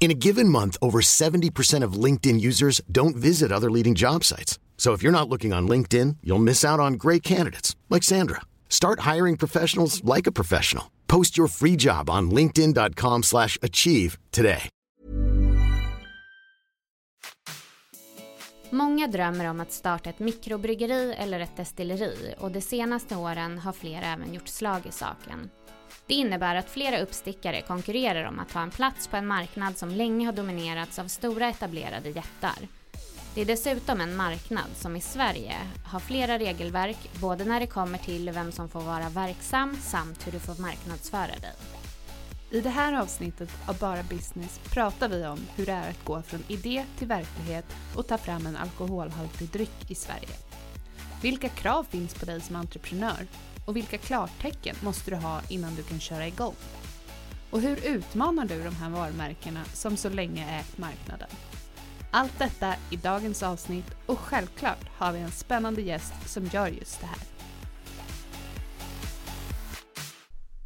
In a given month, over 70% of LinkedIn users don't visit other leading job sites. So if you're not looking on LinkedIn, you'll miss out on great candidates like Sandra. Start hiring professionals like a professional. Post your free job on linkedin.com/achieve today. Många drömmer om att starta ett mikrobryggeri eller ett destilleri och de senaste åren har flera även gjort slag i saken. Det innebär att flera uppstickare konkurrerar om att ta en plats på en marknad som länge har dominerats av stora etablerade jättar. Det är dessutom en marknad som i Sverige har flera regelverk både när det kommer till vem som får vara verksam samt hur du får marknadsföra dig. I det här avsnittet av Bara Business pratar vi om hur det är att gå från idé till verklighet och ta fram en alkoholhaltig dryck i Sverige. Vilka krav finns på dig som entreprenör? Och vilka klartecken måste du ha innan du kan köra igång? Och hur utmanar du de här varumärkena som så länge ägt marknaden? Allt detta i dagens avsnitt och självklart har vi en spännande gäst som gör just det här.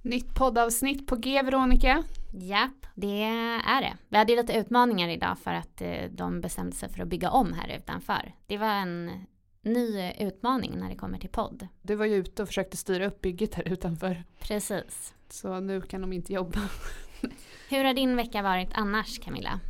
Nytt poddavsnitt på G, Veronica. Japp, det är det. Vi hade lite utmaningar idag för att eh, de bestämde sig för att bygga om här utanför. Det var en ny utmaning när det kommer till podd. Du var ju ute och försökte styra upp bygget här utanför. Precis. Så nu kan de inte jobba. Hur har din vecka varit annars Camilla?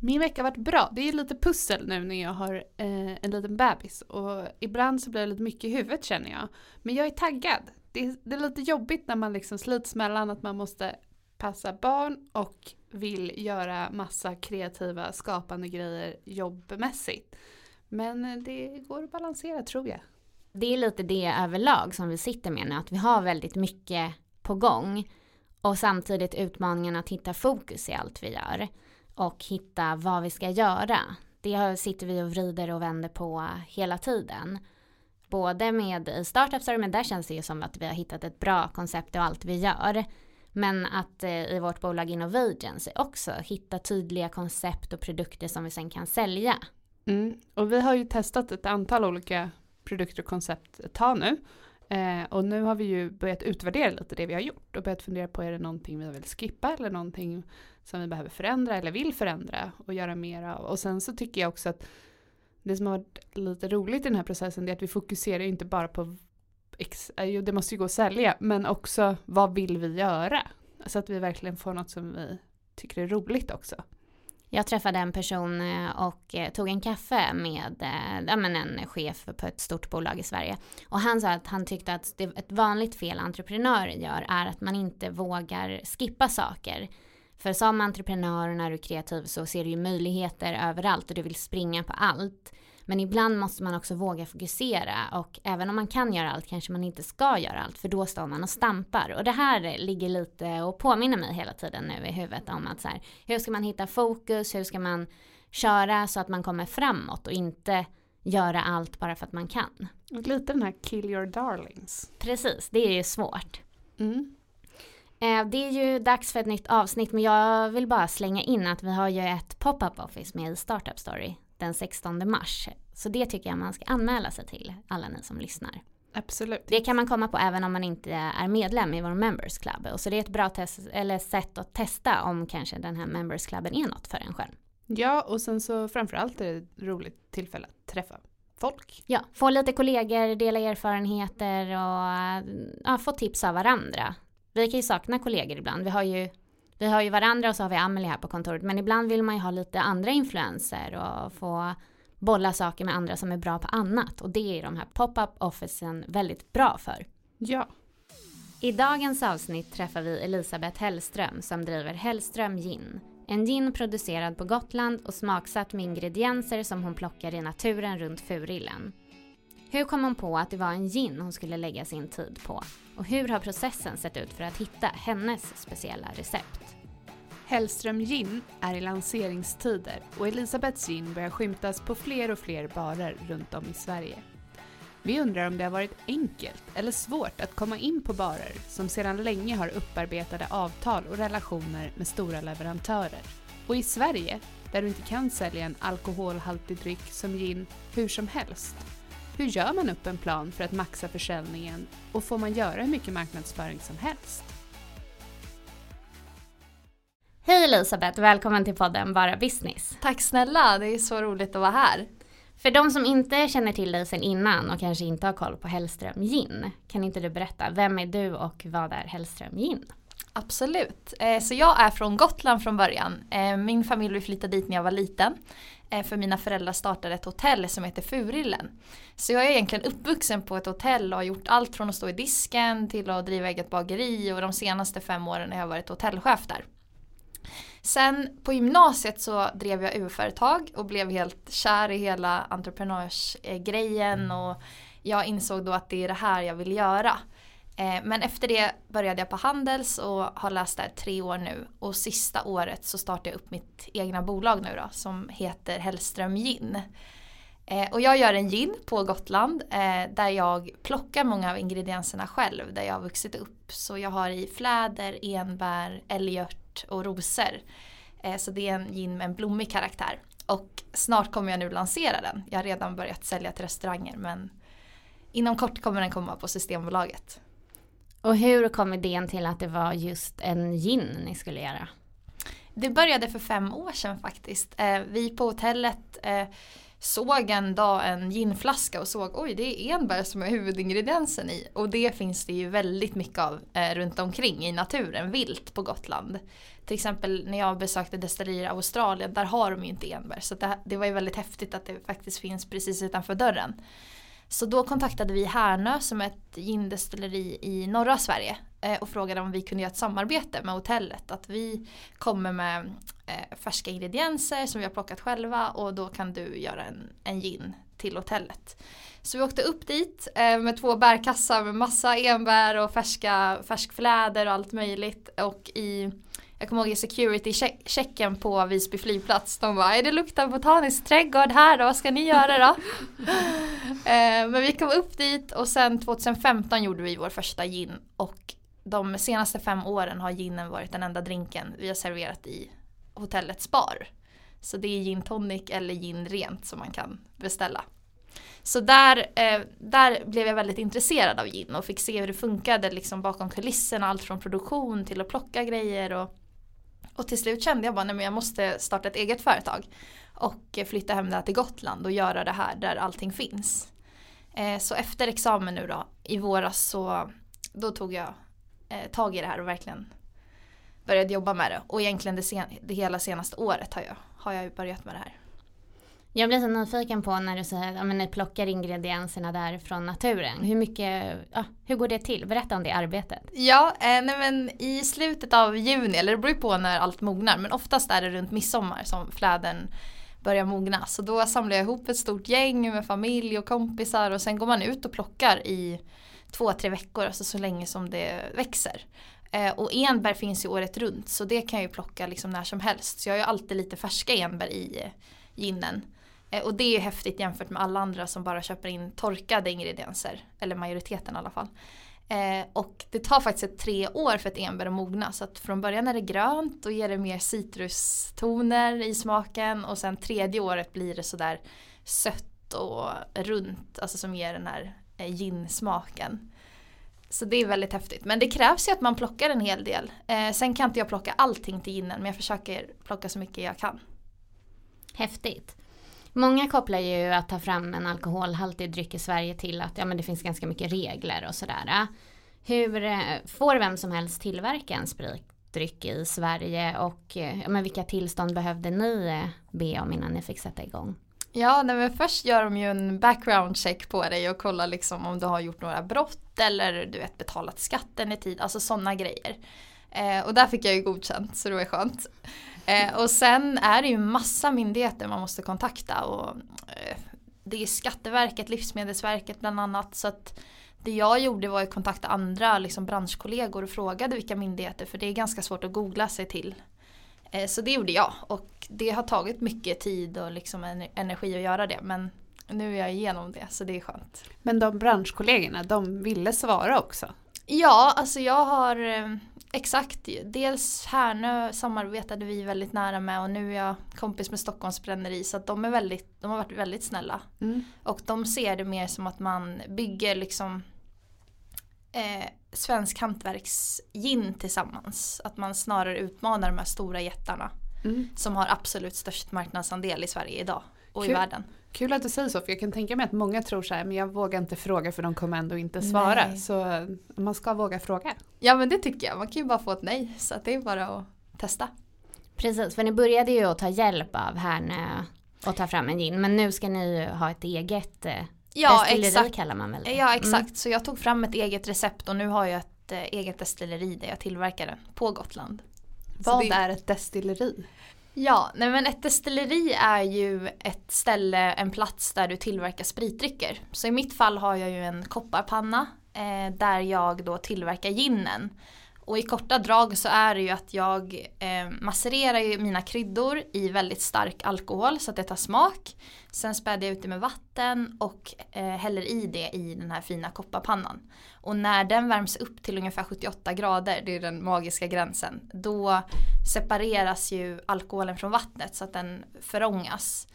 Min vecka har varit bra. Det är lite pussel nu när jag har eh, en liten bebis. Och ibland så blir det lite mycket i huvudet känner jag. Men jag är taggad. Det är, det är lite jobbigt när man liksom slits mellan att man måste passa barn och vill göra massa kreativa skapande grejer jobbmässigt. Men eh, det går att balansera tror jag. Det är lite det överlag som vi sitter med nu, att vi har väldigt mycket på gång och samtidigt utmaningen att hitta fokus i allt vi gör och hitta vad vi ska göra. Det sitter vi och vrider och vänder på hela tiden. Både med i startups, men där känns det ju som att vi har hittat ett bra koncept och allt vi gör. Men att eh, i vårt bolag Innovagency också hitta tydliga koncept och produkter som vi sen kan sälja. Mm. Och vi har ju testat ett antal olika produkter och koncept ett tag nu. Eh, och nu har vi ju börjat utvärdera lite det vi har gjort och börjat fundera på är det någonting vi vill skippa eller någonting som vi behöver förändra eller vill förändra och göra mer av. Och sen så tycker jag också att det som har varit lite roligt i den här processen är att vi fokuserar inte bara på eh, jo det måste ju gå att sälja men också vad vill vi göra? Så att vi verkligen får något som vi tycker är roligt också. Jag träffade en person eh, och eh, tog en kaffe med eh, ja, men en chef på ett stort bolag i Sverige. Och han sa att han tyckte att det, ett vanligt fel entreprenörer gör är att man inte vågar skippa saker. För som entreprenör när du är kreativ så ser du ju möjligheter överallt och du vill springa på allt. Men ibland måste man också våga fokusera och även om man kan göra allt kanske man inte ska göra allt för då står man och stampar. Och det här ligger lite och påminner mig hela tiden nu i huvudet om att så här, hur ska man hitta fokus, hur ska man köra så att man kommer framåt och inte göra allt bara för att man kan. Lite den här kill your darlings. Precis, det är ju svårt. Mm. Eh, det är ju dags för ett nytt avsnitt men jag vill bara slänga in att vi har ju ett pop-up office med Startup Story den 16 mars. Så det tycker jag man ska anmäla sig till, alla ni som lyssnar. Absolut. Det kan man komma på även om man inte är medlem i vår Members Club. Och så det är ett bra test, eller sätt att testa om kanske den här Members Cluben är något för en själv. Ja, och sen så framförallt är det ett roligt tillfälle att träffa folk. Ja, få lite kollegor, dela erfarenheter och ja, få tips av varandra. Vi kan ju sakna kollegor ibland. Vi har ju, vi har ju varandra och så har vi Amelie här på kontoret. Men ibland vill man ju ha lite andra influenser och få bolla saker med andra som är bra på annat. Och det är de här pop-up officen väldigt bra för. Ja. I dagens avsnitt träffar vi Elisabeth Hellström som driver Hellström Gin. En gin producerad på Gotland och smaksatt med ingredienser som hon plockar i naturen runt Furillen. Hur kom hon på att det var en gin hon skulle lägga sin tid på? Och hur har processen sett ut för att hitta hennes speciella recept? Hellström Gin är i lanseringstider och Elisabeths gin börjar skymtas på fler och fler barer runt om i Sverige. Vi undrar om det har varit enkelt eller svårt att komma in på barer som sedan länge har upparbetade avtal och relationer med stora leverantörer. Och i Sverige, där du inte kan sälja en alkoholhaltig dryck som gin hur som helst. Hur gör man upp en plan för att maxa försäljningen och får man göra hur mycket marknadsföring som helst? Hej Elisabeth, välkommen till podden Bara Business. Tack snälla, det är så roligt att vara här. För de som inte känner till dig sedan innan och kanske inte har koll på Hellström Gin, kan inte du berätta, vem är du och vad är Hellström Gin? Absolut. Eh, så jag är från Gotland från början. Eh, min familj flyttade dit när jag var liten. Eh, för mina föräldrar startade ett hotell som heter Furillen. Så jag är egentligen uppvuxen på ett hotell och har gjort allt från att stå i disken till att driva eget bageri och de senaste fem åren har jag varit hotellchef där. Sen på gymnasiet så drev jag UF-företag och blev helt kär i hela entreprenörsgrejen och jag insåg då att det är det här jag vill göra. Eh, men efter det började jag på Handels och har läst där tre år nu. Och sista året så startade jag upp mitt egna bolag nu då som heter Hellström Gin. Eh, och jag gör en gin på Gotland eh, där jag plockar många av ingredienserna själv där jag har vuxit upp. Så jag har i fläder, enbär, älgört och rosor. Så det är en gin med en blommig karaktär. Och snart kommer jag nu lansera den. Jag har redan börjat sälja till restauranger men inom kort kommer den komma på Systembolaget. Och hur kom idén till att det var just en gin ni skulle göra? Det började för fem år sedan faktiskt. Eh, vi på hotellet eh, såg en dag en ginflaska och såg oj det är enbär som är huvudingrediensen i. Och det finns det ju väldigt mycket av eh, runt omkring i naturen, vilt på Gotland. Till exempel när jag besökte destillerier i Australien, där har de ju inte enbär. Så det, det var ju väldigt häftigt att det faktiskt finns precis utanför dörren. Så då kontaktade vi Härnö som är ett gindestilleri i norra Sverige Eh, och frågade om vi kunde göra ett samarbete med hotellet. Att vi kommer med eh, färska ingredienser som vi har plockat själva och då kan du göra en, en gin till hotellet. Så vi åkte upp dit eh, med två bärkassar med massa enbär och färska färskfläder och allt möjligt. Och i jag kommer ihåg i security-checken på Visby flygplats. De bara, det luktar botanisk trädgård här då, vad ska ni göra då? eh, men vi kom upp dit och sen 2015 gjorde vi vår första gin. Och de senaste fem åren har ginen varit den enda drinken vi har serverat i hotellets bar. Så det är gin tonic eller gin rent som man kan beställa. Så där, eh, där blev jag väldigt intresserad av gin och fick se hur det funkade liksom bakom kulisserna. Allt från produktion till att plocka grejer. Och och till slut kände jag bara, att jag måste starta ett eget företag. Och flytta hem där till Gotland och göra det här där allting finns. Eh, så efter examen nu då, i våras så då tog jag eh, tag i det här och verkligen började jobba med det. Och egentligen det, sen, det hela senaste året har jag, har jag börjat med det här. Jag blir så nyfiken på när du säger att ni plockar ingredienserna där från naturen. Hur mycket, ja, hur går det till? Berätta om det arbetet. Ja, eh, nej men i slutet av juni, eller det beror på när allt mognar, men oftast är det runt midsommar som fläden börjar mogna. Så då samlar jag ihop ett stort gäng med familj och kompisar och sen går man ut och plockar i två, tre veckor, alltså så länge som det växer. Eh, och enbär finns ju året runt så det kan jag ju plocka liksom när som helst. Så jag har ju alltid lite färska enbär i eh, ginen. Eh, och det är ju häftigt jämfört med alla andra som bara köper in torkade ingredienser. Eller majoriteten i alla fall. Eh, och det tar faktiskt tre år för ett enbär att mogna. Så att från början är det grönt och ger det mer citrustoner i smaken. Och sen tredje året blir det sådär sött och runt. Alltså som ger den här Eh, ginsmaken. Så det är väldigt häftigt. Men det krävs ju att man plockar en hel del. Eh, sen kan inte jag plocka allting till ginen men jag försöker plocka så mycket jag kan. Häftigt. Många kopplar ju att ta fram en alkoholhaltig dryck i Sverige till att ja, men det finns ganska mycket regler och sådär. Hur eh, får vem som helst tillverka en spritdryck i Sverige och eh, ja, men vilka tillstånd behövde ni be om innan ni fick sätta igång? Ja, nej, men först gör de ju en background check på dig och kollar liksom om du har gjort några brott eller du vet betalat skatten i tid, alltså sådana grejer. Eh, och där fick jag ju godkänt så det var skönt. Eh, och sen är det ju massa myndigheter man måste kontakta och eh, det är Skatteverket, Livsmedelsverket bland annat så att det jag gjorde var att kontakta andra liksom branschkollegor och frågade vilka myndigheter för det är ganska svårt att googla sig till. Eh, så det gjorde jag och det har tagit mycket tid och liksom energi att göra det men nu är jag igenom det så det är skönt. Men de branschkollegorna, de ville svara också? Ja, alltså jag har eh, exakt, dels Härnö samarbetade vi väldigt nära med och nu är jag kompis med Stockholms bränneri så att de, är väldigt, de har varit väldigt snälla. Mm. Och de ser det mer som att man bygger liksom eh, svensk hantverksgin tillsammans. Att man snarare utmanar de här stora jättarna. Mm. Som har absolut störst marknadsandel i Sverige idag och Kul. i världen. Kul att du säger så för jag kan tänka mig att många tror så här men jag vågar inte fråga för de kommer ändå inte svara. Nej. Så eh, man ska våga fråga. Ja men det tycker jag, man kan ju bara få ett nej så det är bara att testa. Precis, för ni började ju att ta hjälp av Härnö och ta fram en gin men nu ska ni ha ett eget eh, ja, destilleri exakt. kallar man väl det? Ja exakt, mm. så jag tog fram ett eget recept och nu har jag ett eh, eget destilleri där jag tillverkar den på Gotland. Vad det... är ett destilleri? Ja, nej men ett destilleri är ju ett ställe, en plats där du tillverkar spritdrycker. Så i mitt fall har jag ju en kopparpanna eh, där jag då tillverkar ginen. Och i korta drag så är det ju att jag eh, masserar ju mina kryddor i väldigt stark alkohol så att det tar smak. Sen späder jag ut det med vatten och eh, häller i det i den här fina kopparpannan. Och när den värms upp till ungefär 78 grader, det är den magiska gränsen, då separeras ju alkoholen från vattnet så att den förångas.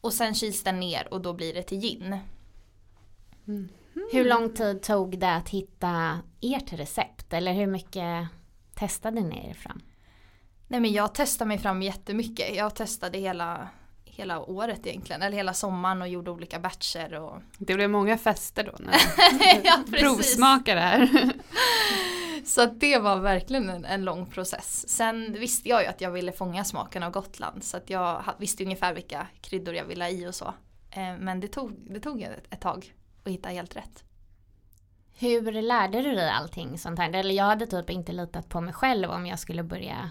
Och sen kyls den ner och då blir det till gin. Mm. Hur lång tid tog det att hitta ert recept? Eller hur mycket testade ni er fram? Nej men jag testade mig fram jättemycket. Jag testade hela, hela året egentligen. Eller hela sommaren och gjorde olika batcher. Och... Det blev många fester då när ja, provsmakade här. Så att det var verkligen en, en, lång process. Sen visste jag ju att jag ville fånga smaken av Gotland. Så att jag visste ungefär vilka kryddor jag ville ha i och så. Eh, men det tog, det tog ett, ett tag att hitta helt rätt. Hur lärde du dig allting sånt här? Eller jag hade typ inte litat på mig själv om jag skulle börja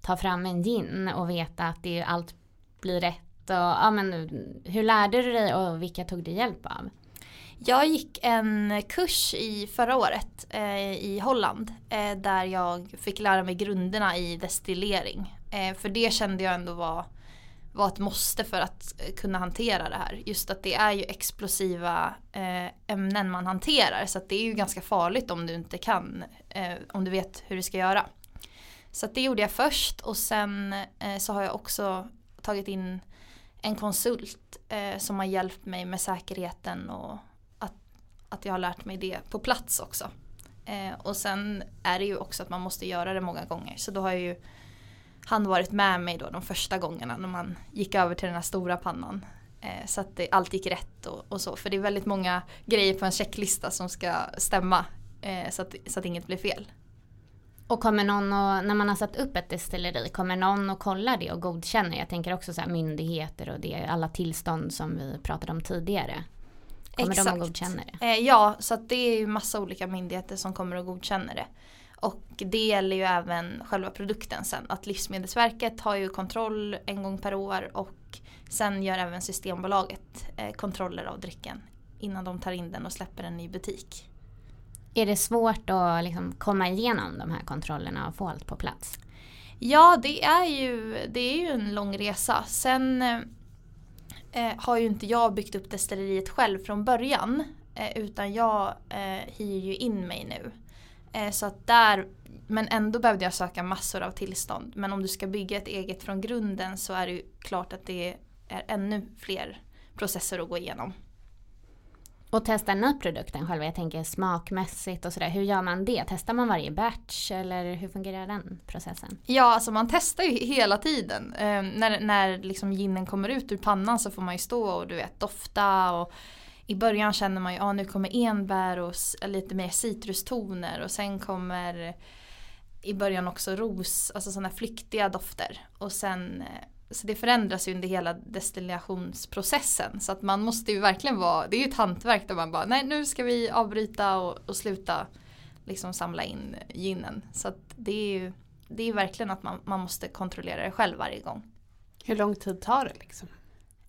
ta fram en gin och veta att det, allt blir rätt. Och, ja, men, hur lärde du dig och vilka tog du hjälp av? Jag gick en kurs i förra året eh, i Holland eh, där jag fick lära mig grunderna i destillering. Eh, för det kände jag ändå var var ett måste för att eh, kunna hantera det här. Just att det är ju explosiva eh, ämnen man hanterar så att det är ju ganska farligt om du inte kan, eh, om du vet hur du ska göra. Så att det gjorde jag först och sen eh, så har jag också tagit in en konsult eh, som har hjälpt mig med säkerheten och att, att jag har lärt mig det på plats också. Eh, och sen är det ju också att man måste göra det många gånger så då har jag ju han varit med mig då de första gångerna när man gick över till den här stora pannan. Eh, så att det, allt gick rätt och, och, så. För det är väldigt många grejer på en checklista som ska stämma eh, så, att, så att inget blir fel. Och kommer någon och, när man har satt upp ett destilleri, kommer någon och kollar det och godkänner? Jag tänker också så här myndigheter och det, alla tillstånd som vi pratade om tidigare. Kommer Exakt. de och godkänner det? Eh, ja, så att det är ju massa olika myndigheter som kommer och godkänner det. Och det gäller ju även själva produkten sen. Att Livsmedelsverket har ju kontroll en gång per år och sen gör även Systembolaget eh, kontroller av drycken innan de tar in den och släpper den i butik. Är det svårt att liksom komma igenom de här kontrollerna och få allt på plats? Ja, det är ju, det är ju en lång resa. Sen eh, har ju inte jag byggt upp destilleriet själv från början. Eh, utan jag eh, hyr ju in mig nu. Eh, så att där, men ändå behövde jag söka massor av tillstånd. Men om du ska bygga ett eget från grunden så är det ju klart att det är ännu fler processer att gå igenom. Och testar ni produkten själva? Jag tänker smakmässigt och sådär. Hur gör man det? Testar man varje batch eller hur fungerar den processen? Ja, alltså man testar ju hela tiden. Eh, när när liksom ginen kommer ut ur pannan så får man ju stå och du vet dofta och i början känner man ju att ah, nu kommer enbär och lite mer citrustoner och sen kommer i början också ros, alltså sådana flyktiga dofter. Och sen, eh, så det förändras ju under hela destillationsprocessen. Så att man måste ju verkligen vara, det är ju ett hantverk där man bara, nej nu ska vi avbryta och, och sluta liksom samla in ginen. Så att det är ju det är verkligen att man, man måste kontrollera det själv varje gång. Hur lång tid tar det liksom?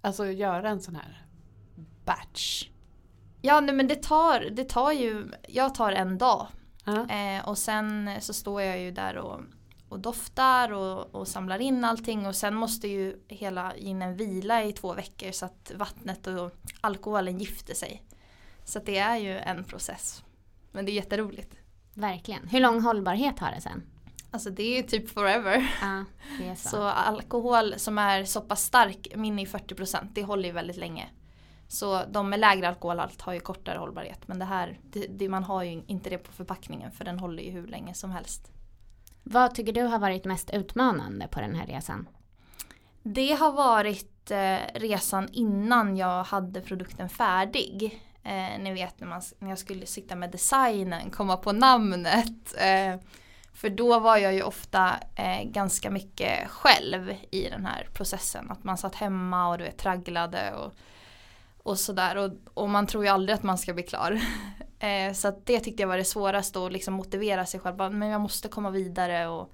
Alltså göra en sån här batch? Ja nej, men det tar, det tar ju, jag tar en dag. Uh-huh. Eh, och sen så står jag ju där och, och doftar och, och, samlar in allting och sen måste ju hela ginen vila i två veckor så att vattnet och alkoholen gifter sig. Så det är ju en process. Men det är jätteroligt. Verkligen. Hur lång hållbarhet har det sen? Alltså det är typ forever. Ja, så. så. alkohol som är så pass stark, min är 40%, det håller ju väldigt länge. Så de med lägre alkoholhalt har ju kortare hållbarhet. Men det här, det, det, man har ju inte det på förpackningen för den håller ju hur länge som helst. Vad tycker du har varit mest utmanande på den här resan? Det har varit eh, resan innan jag hade produkten färdig. Eh, ni vet när, man, när jag skulle sitta med designen, komma på namnet. Eh, för då var jag ju ofta eh, ganska mycket själv i den här processen. Att man satt hemma och du vet, tragglade och och sådär och, och, man tror ju aldrig att man ska bli klar. eh, så det tyckte jag var det svåraste att liksom motivera sig själv. Men jag måste komma vidare och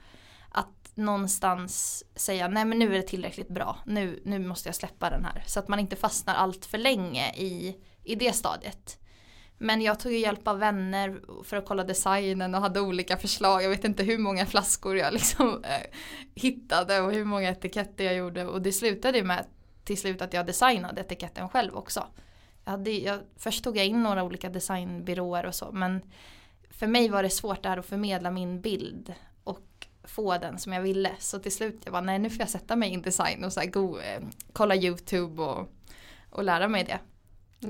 att någonstans säga nej men nu är det tillräckligt bra. Nu, nu måste jag släppa den här. Så att man inte fastnar allt för länge i, i det stadiet. Men jag tog ju hjälp av vänner för att kolla designen och hade olika förslag. Jag vet inte hur många flaskor jag liksom eh, hittade och hur många etiketter jag gjorde. Och det slutade ju med till slut att jag designade etiketten själv också. Jag hade, jag, först tog jag in några olika designbyråer och så men för mig var det svårt där att förmedla min bild och få den som jag ville. Så till slut jag bara nej nu får jag sätta mig in design och så här, go, eh, kolla YouTube och, och lära mig det.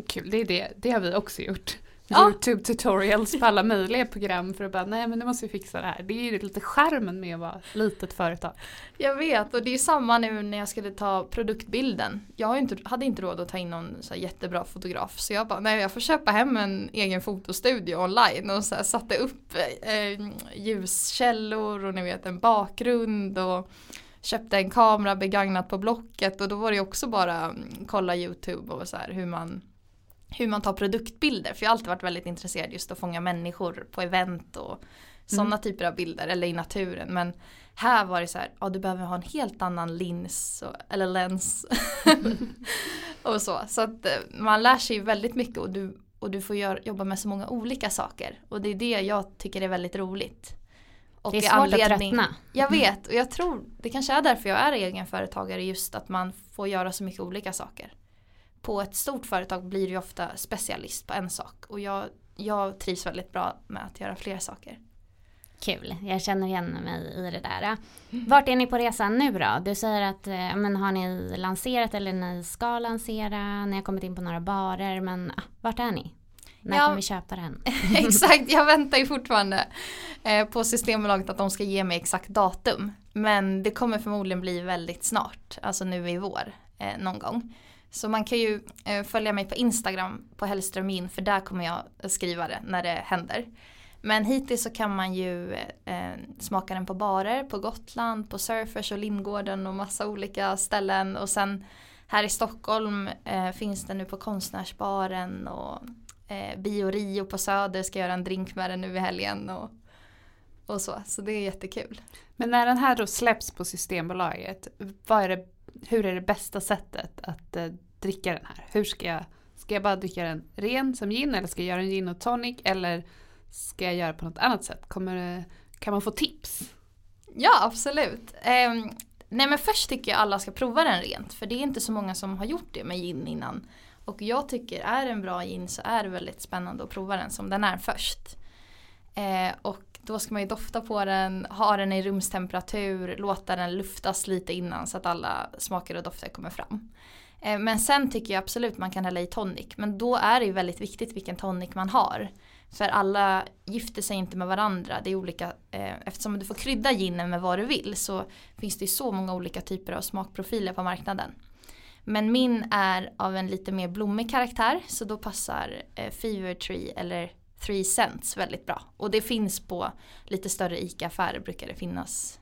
Kul, det, är det, det har vi också gjort. YouTube tutorials på alla möjliga program för att bara nej men nu måste vi fixa det här. Det är ju lite skärmen med att vara litet företag. Jag vet och det är samma nu när jag skulle ta produktbilden. Jag inte, hade inte råd att ta in någon så jättebra fotograf så jag bara nej jag får köpa hem en egen fotostudio online och så här, satte upp eh, ljuskällor och ni vet en bakgrund och köpte en kamera begagnat på Blocket och då var det också bara mm, kolla YouTube och så här hur man hur man tar produktbilder. För jag har alltid varit väldigt intresserad just att fånga människor på event och sådana mm. typer av bilder eller i naturen. Men här var det så här, ja du behöver ha en helt annan lins och, eller lens. och så. Så att eh, man lär sig väldigt mycket och du, och du får gör, jobba med så många olika saker. Och det är det jag tycker är väldigt roligt. Och det är svårt anledning, att tröttna. Jag vet och jag tror det kanske är därför jag är egenföretagare just att man får göra så mycket olika saker på ett stort företag blir du ofta specialist på en sak och jag, jag trivs väldigt bra med att göra fler saker. Kul, jag känner igen mig i det där. Vart är ni på resan nu då? Du säger att eh, men har ni lanserat eller ni ska lansera, ni har kommit in på några barer men ah, vart är ni? När ja, kommer vi köpa den? exakt, jag väntar ju fortfarande eh, på Systembolaget att de ska ge mig exakt datum. Men det kommer förmodligen bli väldigt snart, alltså nu i vår eh, någon gång. Så man kan ju eh, följa mig på Instagram på Hellströmin för där kommer jag skriva det när det händer. Men hittills så kan man ju eh, smaka den på barer på Gotland, på Surfers och Lindgården och massa olika ställen. Och sen här i Stockholm eh, finns den nu på Konstnärsbaren och eh, Bio Rio på Söder ska göra en drink med den nu i helgen. Och, och så, så det är jättekul. Men när den här då släpps på Systembolaget, vad är det hur är det bästa sättet att eh, dricka den här? Hur ska jag, ska jag bara dricka den ren som gin eller ska jag göra en gin och tonic eller ska jag göra på något annat sätt? Kommer kan man få tips? Ja absolut. Eh, nej men först tycker jag alla ska prova den rent för det är inte så många som har gjort det med gin innan. Och jag tycker är det en bra gin så är det väldigt spännande att prova den som den är först. Eh, och då ska man ju dofta på den, ha den i rumstemperatur, låta den luftas lite innan så att alla smaker och dofter kommer fram. Eh, men sen tycker jag absolut man kan hälla i tonic. Men då är det ju väldigt viktigt vilken tonic man har. För alla gifter sig inte med varandra. Det är olika, eh, eftersom du får krydda ginen med vad du vill så finns det ju så många olika typer av smakprofiler på marknaden. Men min är av en lite mer blommig karaktär så då passar eh, Fever Tree eller Three Cents väldigt bra. Och det finns på lite större ICA-affärer brukar det finnas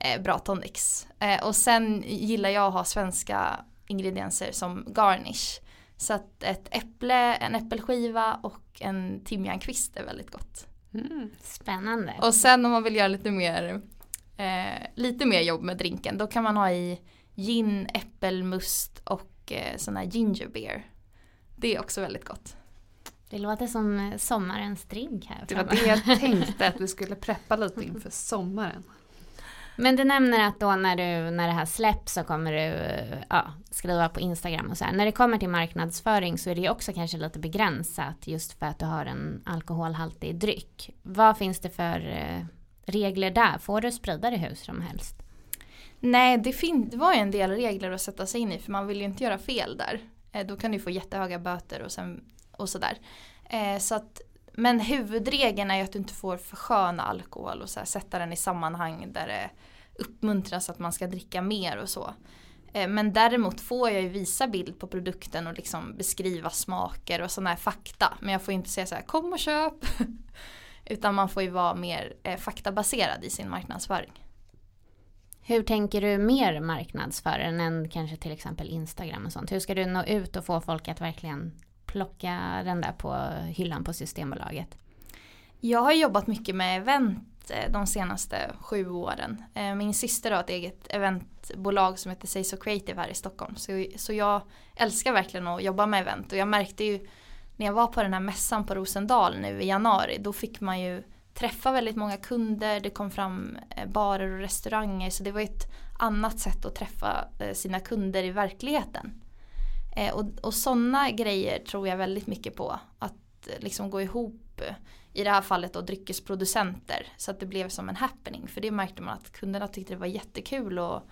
eh, bra tonics. Eh, och sen gillar jag att ha svenska ingredienser som garnish. Så att ett äpple, en äppelskiva och en timjankvist är väldigt gott. Mm, spännande. Och sen om man vill göra lite mer, eh, lite mer jobb med drinken då kan man ha i gin, äppelmust och eh, sån här ginger beer. Det är också väldigt gott. Det låter som eh, sommarens drink här Det var det jag tänkte att vi skulle preppa lite inför sommaren. Men du nämner att då när, du, när det här släpps så kommer du ja, skriva på Instagram och så här. När det kommer till marknadsföring så är det också kanske lite begränsat just för att du har en alkoholhaltig dryck. Vad finns det för eh, regler där? Får du sprida det hur som helst? Nej, det, fin- det var ju en del regler att sätta sig in i för man vill ju inte göra fel där. Eh, då kan du få jättehöga böter och, sen, och sådär. Eh, så att, men huvudregeln är ju att du inte får försköna alkohol och så här, sätta den i sammanhang där det uppmuntras att man ska dricka mer och så. Eh, men däremot får jag ju visa bild på produkten och liksom beskriva smaker och sådana här fakta. Men jag får inte säga så här kom och köp. Utan man får ju vara mer eh, faktabaserad i sin marknadsföring. Hur tänker du mer marknadsföra än kanske till exempel Instagram och sånt? Hur ska du nå ut och få folk att verkligen plocka den där på hyllan på Systembolaget? Jag har jobbat mycket med event eh, de senaste sju åren. Eh, min syster har ett eget eventbolag som heter Say So Creative här i Stockholm. Så, så jag älskar verkligen att jobba med event och jag märkte ju när jag var på den här mässan på Rosendal nu i januari då fick man ju träffa väldigt många kunder, det kom fram eh, barer och restauranger så det var ett annat sätt att träffa sina kunder i verkligheten. Eh, och, och sådana grejer tror jag väldigt mycket på. Att eh, liksom gå ihop i det här fallet då dryckesproducenter. Så att det blev som en happening. För det märkte man att kunderna tyckte det var jättekul att,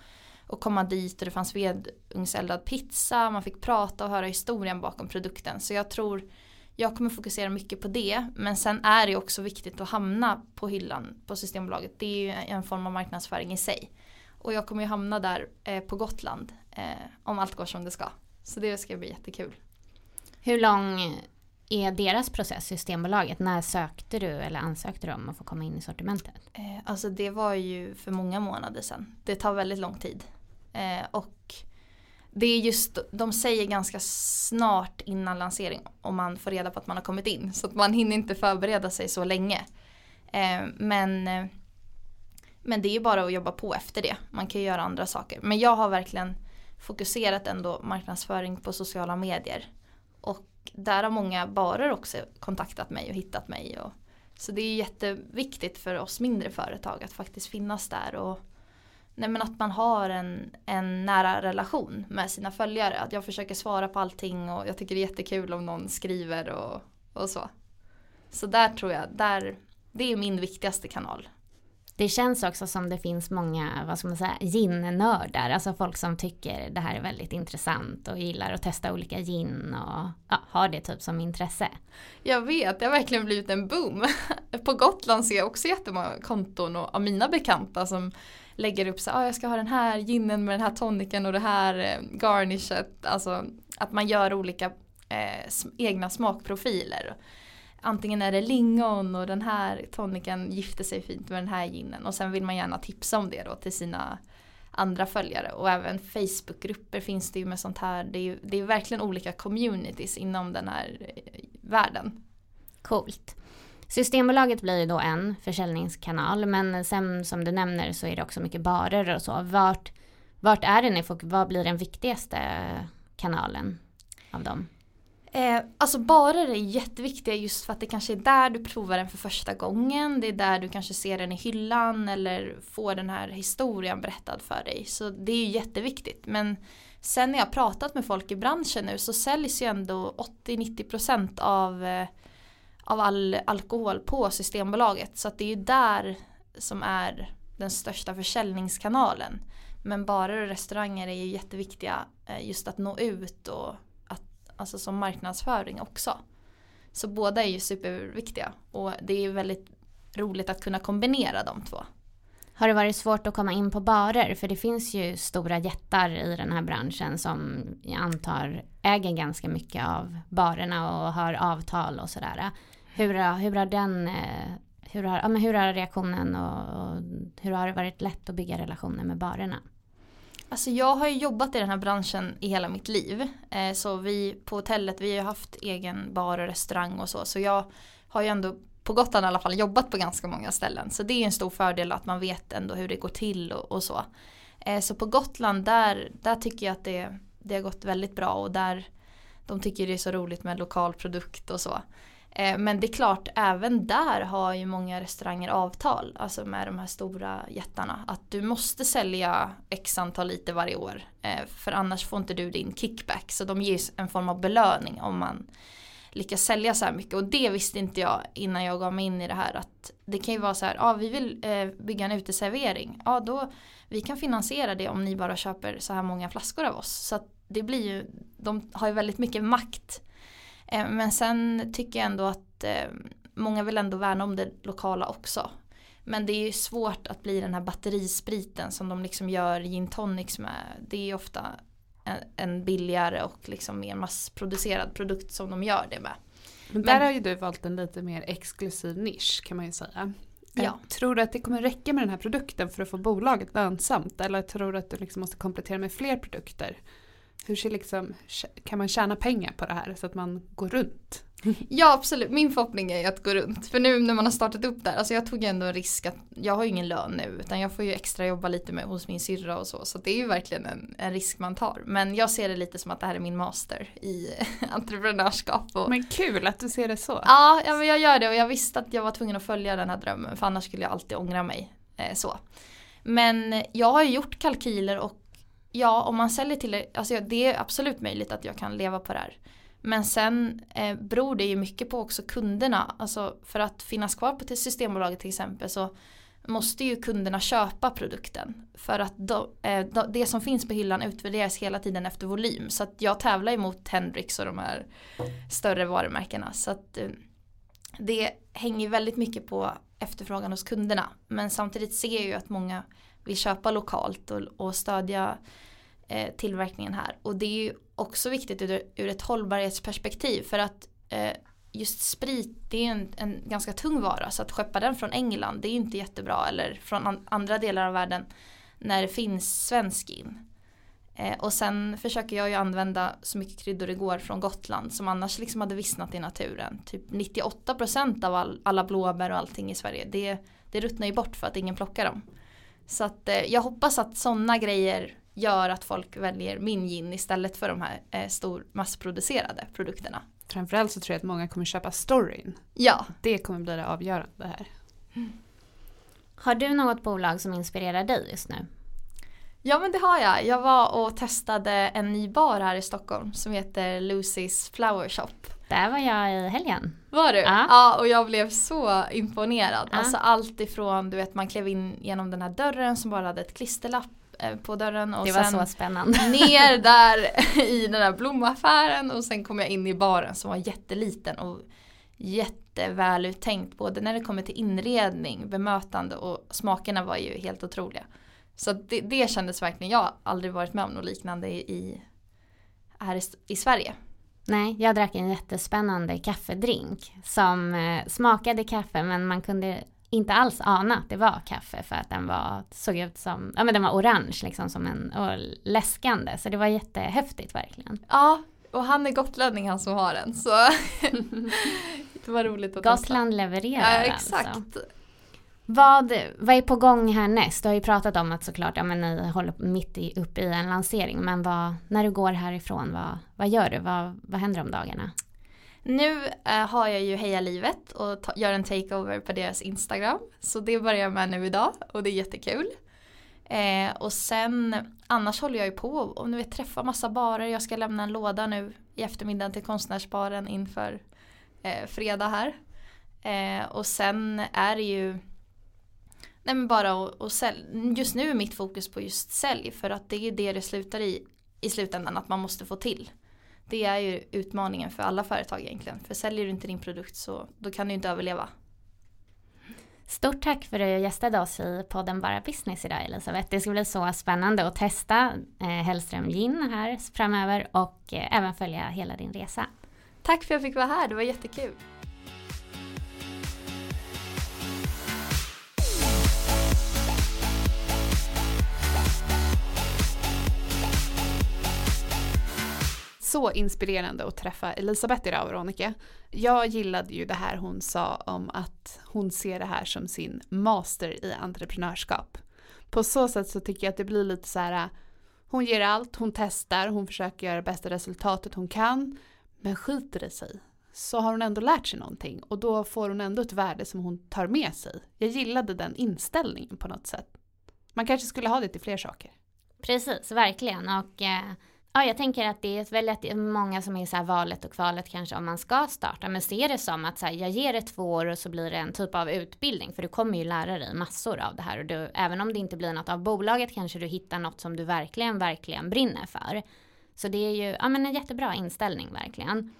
att komma dit och det fanns vedugnseldad pizza. Man fick prata och höra historien bakom produkten. Så jag tror jag kommer fokusera mycket på det. Men sen är det också viktigt att hamna på hyllan på Systembolaget. Det är ju en form av marknadsföring i sig. Och jag kommer ju hamna där eh, på Gotland eh, om allt går som det ska. Så det ska bli jättekul. Hur lång är deras process, Systembolaget? När sökte du eller ansökte du om att få komma in i sortimentet? Eh, alltså det var ju för många månader sedan. Det tar väldigt lång tid. Eh, och det är just, de säger ganska snart innan lansering om man får reda på att man har kommit in. Så att man hinner inte förbereda sig så länge. Eh, men, men det är ju bara att jobba på efter det. Man kan ju göra andra saker. Men jag har verkligen fokuserat ändå marknadsföring på sociala medier. Och där har många barer också kontaktat mig och hittat mig. Och, så det är jätteviktigt för oss mindre företag att faktiskt finnas där. Och, nej men att man har en, en nära relation med sina följare. Att jag försöker svara på allting och jag tycker det är jättekul om någon skriver och, och så. Så där tror jag, där, det är min viktigaste kanal. Det känns också som det finns många, vad ska man säga, gin-nördar. Alltså folk som tycker det här är väldigt intressant och gillar att testa olika gin och ja, har det typ som intresse. Jag vet, det har verkligen blivit en boom. På Gotland ser jag också jättemånga konton och av mina bekanta som lägger upp så ah, jag ska ha den här ginen med den här toniken och det här eh, garnishet. Alltså att man gör olika eh, egna smakprofiler antingen är det lingon och den här toniken gifter sig fint med den här ginen och sen vill man gärna tipsa om det då till sina andra följare och även Facebookgrupper finns det ju med sånt här. Det är, ju, det är verkligen olika communities inom den här eh, världen. Coolt. Systembolaget blir ju då en försäljningskanal men sen som du nämner så är det också mycket barer och så. Vart, vart är det ni får, vad blir den viktigaste kanalen av dem? Eh, alltså barer är jätteviktiga just för att det kanske är där du provar den för första gången. Det är där du kanske ser den i hyllan eller får den här historien berättad för dig. Så det är ju jätteviktigt. Men sen när jag pratat med folk i branschen nu så säljs ju ändå 80-90% av, eh, av all alkohol på Systembolaget. Så att det är ju där som är den största försäljningskanalen. Men barer och restauranger är ju jätteviktiga eh, just att nå ut och alltså som marknadsföring också. Så båda är ju superviktiga och det är ju väldigt roligt att kunna kombinera de två. Har det varit svårt att komma in på barer? För det finns ju stora jättar i den här branschen som jag antar äger ganska mycket av barerna och har avtal och sådär. Hur, har- hur har den eh, hur har, ja, men hur har reaktionen och, och hur har det varit lätt att bygga relationer med barerna? Alltså jag har ju jobbat i den här branschen i hela mitt liv. Eh, så vi på hotellet, vi har ju haft egen bar och restaurang och så. Så jag har ju ändå på Gotland i alla fall jobbat på ganska många ställen. Så det är en stor fördel att man vet ändå hur det går till och, och så. Eh, så på Gotland där, där tycker jag att det, det har gått väldigt bra och där de tycker det är så roligt med lokal produkt och så. Eh, men det är klart, även där har ju många restauranger avtal, alltså med de här stora jättarna. Att du måste sälja x antal liter varje år. Eh, för annars får inte du din kickback. Så de ger ju en form av belöning om man lyckas sälja så här mycket. Och det visste inte jag innan jag gav mig in i det här. Att det kan ju vara så här, ja vi vill eh, bygga en uteservering. Ja då, vi kan finansiera det om ni bara köper så här många flaskor av oss. Så att det blir ju, de har ju väldigt mycket makt men sen tycker jag ändå att eh, många vill ändå värna om det lokala också. Men det är ju svårt att bli den här batterispriten som de liksom gör gin tonics med. Det är ofta en, billigare och liksom mer massproducerad produkt som de gör det med. Men där har ju du valt en lite mer exklusiv nisch kan man ju säga. Ja. Eh, Tror du att det kommer räcka med den här produkten för att få bolaget lönsamt? Eller tror du att du liksom måste komplettera med fler produkter? Hur ser liksom, kan man tjäna pengar på det här så att man går runt? Ja absolut, min förhoppning är att gå runt. För nu när man har startat upp där, alltså jag tog ändå en risk att jag har ju ingen lön nu utan jag får ju extra jobba lite med hos min syrra och så. Så det är ju verkligen en, en risk man tar. Men jag ser det lite som att det här är min master i entreprenörskap. Och, Men kul att du ser det så. Ja, ja men jag gör det och jag visste att jag var tvungen att följa den här drömmen för annars skulle jag alltid ångra mig. Eh, så. Men jag har ju gjort kalkyler och ja, om man säljer till alltså det är absolut möjligt att jag kan leva på det här. Men sen eh, beror det ju mycket på också kunderna. Alltså för att finnas kvar på Systembolaget till exempel så måste ju kunderna köpa produkten. För att då, eh, då, det som finns på hyllan utvärderas hela tiden efter volym. Så att jag tävlar ju mot Hendrix och de här större varumärkena. Så att eh, det hänger väldigt mycket på efterfrågan hos kunderna. Men samtidigt ser jag ju att många vill köpa lokalt och, och stödja eh, tillverkningen här. Och det är ju också viktigt ur, ur ett hållbarhetsperspektiv för att eh, just sprit det är en, en ganska tung vara så att skeppa den från England det är inte jättebra eller från an, andra delar av världen när det finns svensk in. Eh, och sen försöker jag ju använda så mycket kryddor det går från Gotland som annars liksom hade vissnat i naturen. Typ 98% av all, alla blåbär och allting i Sverige det, det ruttnar ju bort för att ingen plockar dem. Så att eh, jag hoppas att sådana grejer gör att folk väljer min gin istället för de här eh, stor massproducerade produkterna. Framförallt så tror jag att många kommer köpa storyn. Ja, Det kommer bli det avgörande här. Har du något bolag som inspirerar dig just nu? ja men det har jag. Jag var och testade en ny bar här i Stockholm som heter Lucy's Flower Shop. Där var jag i helgen. Var du? Ja. Ja. och jag blev så imponerad. Ja. Alltså allt ifrån, du vet man klev in genom den här dörren som bara hade ett klisterlapp eh, på dörren och Det var sen så spännande. ner där i den här blomaffären och sen kom jag in i baren som var jätteliten och jätteväluttänkt både när det kommer till inredning, bemötande och smakerna var ju helt otroliga. Så det, det kändes verkligen, jag har aldrig varit med om något liknande i, i, här i, i Sverige. Nej, jag drack en jättespännande kaffedrink som eh, smakade kaffe men man kunde inte alls ana att det var kaffe för att den var, såg ut som, ja men den var orange liksom som en, och läskande så det var jättehäftigt verkligen. Ja, och han är gotlänning han som har den så det var roligt att Gotland testa. levererar Ja, exakt. alltså. Vad, vad är på gång härnäst? Du har ju pratat om att såklart, ja men ni håller mitt i, upp i en lansering men vad, när du går härifrån, vad, vad gör du? Vad, vad händer om dagarna? Nu eh, har jag ju Heja Livet och ta- gör en takeover på deras Instagram. Så det börjar jag med nu idag och det är jättekul. Eh, och sen annars håller jag ju på och nu vet träffa massa barer. Jag ska lämna en låda nu i eftermiddag till konstnärsbaren inför eh, fredag här. Eh, och sen är det ju Nej men bara att, sälja. Just nu är mitt fokus på just sälj för att det är det det slutar i i slutändan att man måste få till. Det är ju utmaningen för alla företag egentligen. För säljer du inte din produkt så då kan du inte överleva. Stort tack för att du gästade oss i podden Bara Business idag Elisabeth. Det ska bli så spännande att testa eh, Hellström Gin här framöver och eh, även följa hela din resa. Tack för att jag fick vara här, det var jättekul. Så inspirerande att träffa Elisabeth idag, Veronica. Jag gillade ju det här hon sa om att hon ser det här som sin master i entreprenörskap. På så sätt så tycker jag att det blir lite så här, äh, hon ger allt, hon testar, hon försöker göra det bästa resultatet hon kan, men skiter det sig så har hon ändå lärt sig någonting och då får hon ändå ett värde som hon tar med sig. Jag gillade den inställningen på något sätt. Man kanske skulle ha det till fler saker. Precis, verkligen. Och eh, ja, jag tänker att det är väldigt många som är så här valet och kvalet kanske om man ska starta. Men ser det som att så här, jag ger det två år och så blir det en typ av utbildning. För du kommer ju lära dig massor av det här. Och du, även om det inte blir något av bolaget kanske du hittar något som du verkligen, verkligen brinner för. Så det är ju ja, men en jättebra inställning verkligen.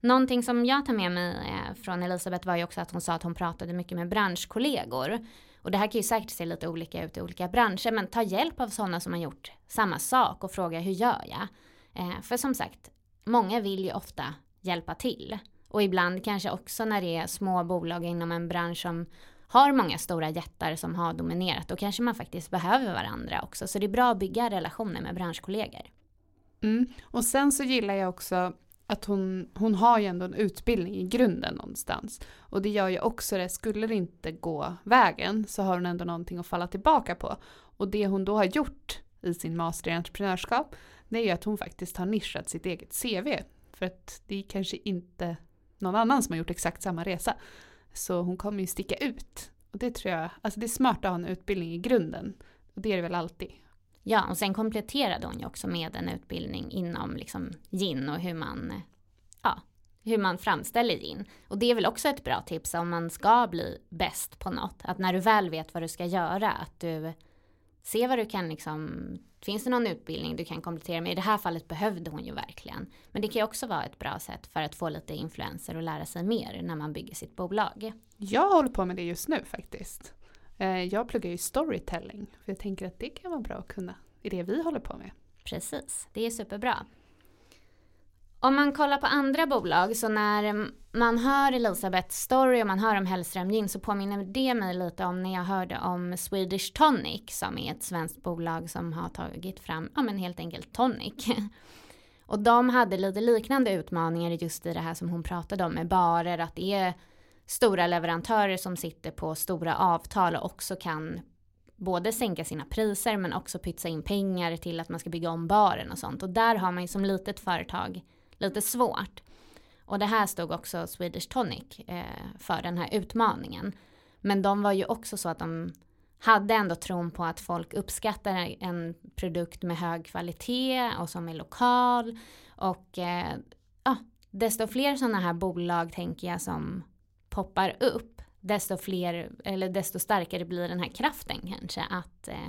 Någonting som jag tar med mig eh, från Elisabeth var ju också att hon sa att hon pratade mycket med branschkollegor. Och det här kan ju säkert se lite olika ut i olika branscher men ta hjälp av sådana som har gjort samma sak och fråga hur gör jag? Eh, för som sagt, många vill ju ofta hjälpa till. Och ibland kanske också när det är små bolag inom en bransch som har många stora jättar som har dominerat, då kanske man faktiskt behöver varandra också. Så det är bra att bygga relationer med branschkollegor. Mm. Och sen så gillar jag också att hon, hon har ju ändå en utbildning i grunden någonstans. Och det gör ju också det, skulle det inte gå vägen så har hon ändå någonting att falla tillbaka på. Och det hon då har gjort i sin master i entreprenörskap, det är ju att hon faktiskt har nischat sitt eget CV. För att det är kanske inte någon annan som har gjort exakt samma resa. Så hon kommer ju sticka ut. Och det tror jag, alltså det är smart att ha en utbildning i grunden. Och det är det väl alltid. Ja, och sen kompletterade hon ju också med en utbildning inom liksom gin och hur man, ja, hur man framställer gin. Och det är väl också ett bra tips om man ska bli bäst på något. Att när du väl vet vad du ska göra, att du ser vad du kan liksom, finns det någon utbildning du kan komplettera med? I det här fallet behövde hon ju verkligen. Men det kan ju också vara ett bra sätt för att få lite influenser och lära sig mer när man bygger sitt bolag. Jag håller på med det just nu faktiskt. Eh, jag pluggar ju storytelling, för jag tänker att det kan vara bra att kunna i det vi håller på med. Precis, det är superbra. Om man kollar på andra bolag så när man hör Elisabeths story och man hör om Hellström Gin så påminner det mig lite om när jag hörde om Swedish Tonic som är ett svenskt bolag som har tagit fram, ja men helt enkelt tonic. Och de hade lite liknande utmaningar just i det här som hon pratade om med barer, att det är stora leverantörer som sitter på stora avtal och också kan både sänka sina priser men också pytsa in pengar till att man ska bygga om baren och sånt. Och där har man ju som litet företag lite svårt. Och det här stod också Swedish Tonic eh, för den här utmaningen. Men de var ju också så att de hade ändå tron på att folk uppskattar en produkt med hög kvalitet och som är lokal. Och eh, ja, desto fler sådana här bolag tänker jag som poppar upp, desto fler, eller desto starkare blir den här kraften kanske att eh,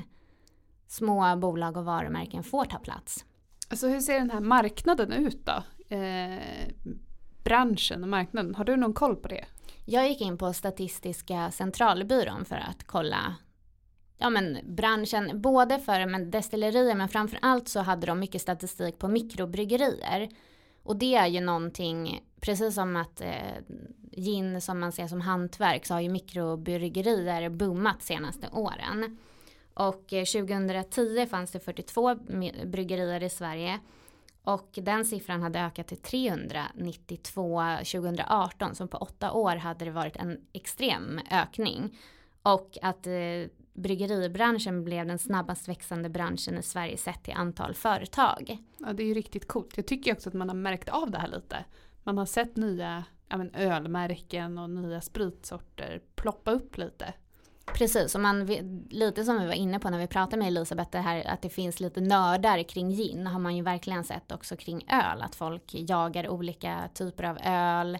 små bolag och varumärken får ta plats. Alltså hur ser den här marknaden ut då? Eh, branschen och marknaden, har du någon koll på det? Jag gick in på Statistiska centralbyrån för att kolla ja, men branschen, både för men destillerier men framför allt så hade de mycket statistik på mikrobryggerier. Och det är ju någonting, precis som att eh, gin som man ser som hantverk så har ju mikrobryggerier boomat senaste åren. Och eh, 2010 fanns det 42 bryggerier i Sverige. Och den siffran hade ökat till 392 2018. Så på åtta år hade det varit en extrem ökning. Och att eh, bryggeribranschen blev den snabbast växande branschen i Sverige sett till antal företag. Ja det är ju riktigt coolt. Jag tycker också att man har märkt av det här lite. Man har sett nya ja, men, ölmärken och nya spritsorter ploppa upp lite. Precis, och man, lite som vi var inne på när vi pratade med Elisabeth, det här att det finns lite nördar kring gin har man ju verkligen sett också kring öl. Att folk jagar olika typer av öl.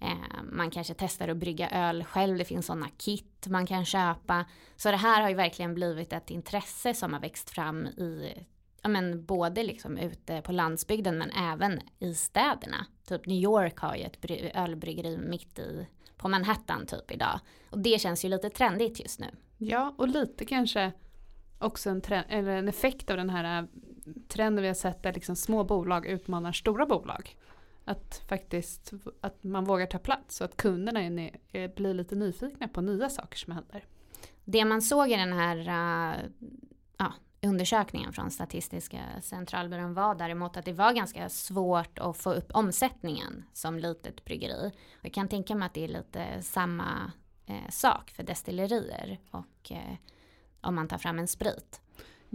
Eh, man kanske testar att brygga öl själv, det finns sådana kit man kan köpa. Så det här har ju verkligen blivit ett intresse som har växt fram i ja, men både liksom ute på landsbygden men även i städerna. Typ New York har ju ett ölbryggeri mitt i på Manhattan typ idag. Och det känns ju lite trendigt just nu. Ja, och lite kanske också en, trend, eller en effekt av den här eh, trenden vi har sett där liksom små bolag utmanar stora bolag. Att faktiskt att man vågar ta plats och att kunderna är, blir lite nyfikna på nya saker som händer. Det man såg i den här uh, ja, undersökningen från Statistiska centralbyrån var däremot att det var ganska svårt att få upp omsättningen som litet bryggeri. Och jag kan tänka mig att det är lite samma eh, sak för destillerier och eh, om man tar fram en sprit.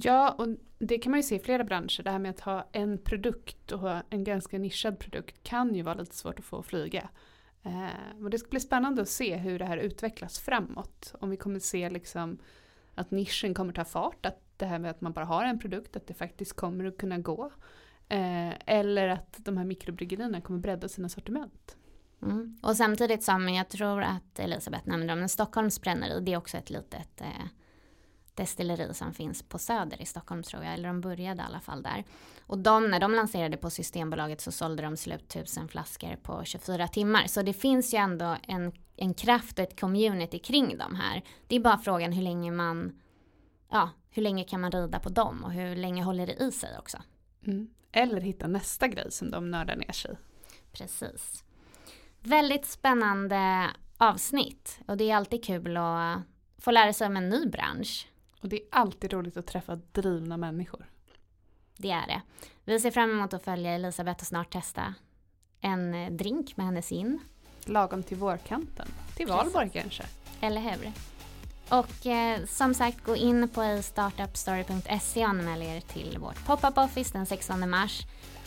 Ja, och det kan man ju se i flera branscher. Det här med att ha en produkt och en ganska nischad produkt kan ju vara lite svårt att få att flyga. Eh, och det ska bli spännande att se hur det här utvecklas framåt. Om vi kommer se liksom att nischen kommer ta fart, att det här med att man bara har en produkt, att det faktiskt kommer att kunna gå. Eh, eller att de här mikrobryggerierna kommer bredda sina sortiment. Mm. Och samtidigt som jag tror att Elisabeth nämnde om en Stockholms bränneri, det är också ett litet eh, destilleri som finns på Söder i Stockholm tror jag, eller de började i alla fall där. Och de, när de lanserade på Systembolaget så sålde de slut tusen flaskor på 24 timmar. Så det finns ju ändå en, en kraft och ett community kring de här. Det är bara frågan hur länge man, ja, hur länge kan man rida på dem och hur länge håller det i sig också. Mm. Eller hitta nästa grej som de nördar ner sig Precis. Väldigt spännande avsnitt och det är alltid kul att få lära sig om en ny bransch. Och det är alltid roligt att träffa drivna människor. Det är det. Vi ser fram emot att följa Elisabeth och snart testa en drink med hennes in. Lagom till vårkanten. Till valborg kanske. Eller hur? Och eh, som sagt, gå in på startupstory.se och anmäl er till vårt pop-up office den 16 mars.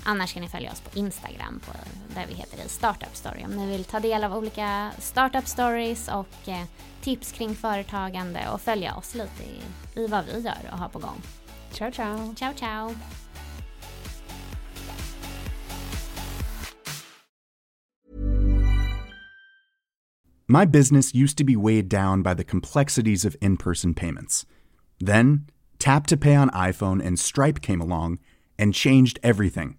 Annars kan ni följa oss på Instagram på, där vi heter Startup Story om ni vill ta del av olika startup stories och eh, tips kring företagande och följa oss lite i, i vad vi gör och har på gång. Ciao ciao! Ciao ciao! My business used to be weighed down by the complexities of in person payments. Then, Tap to Pay on iPhone and Stripe came along and changed everything.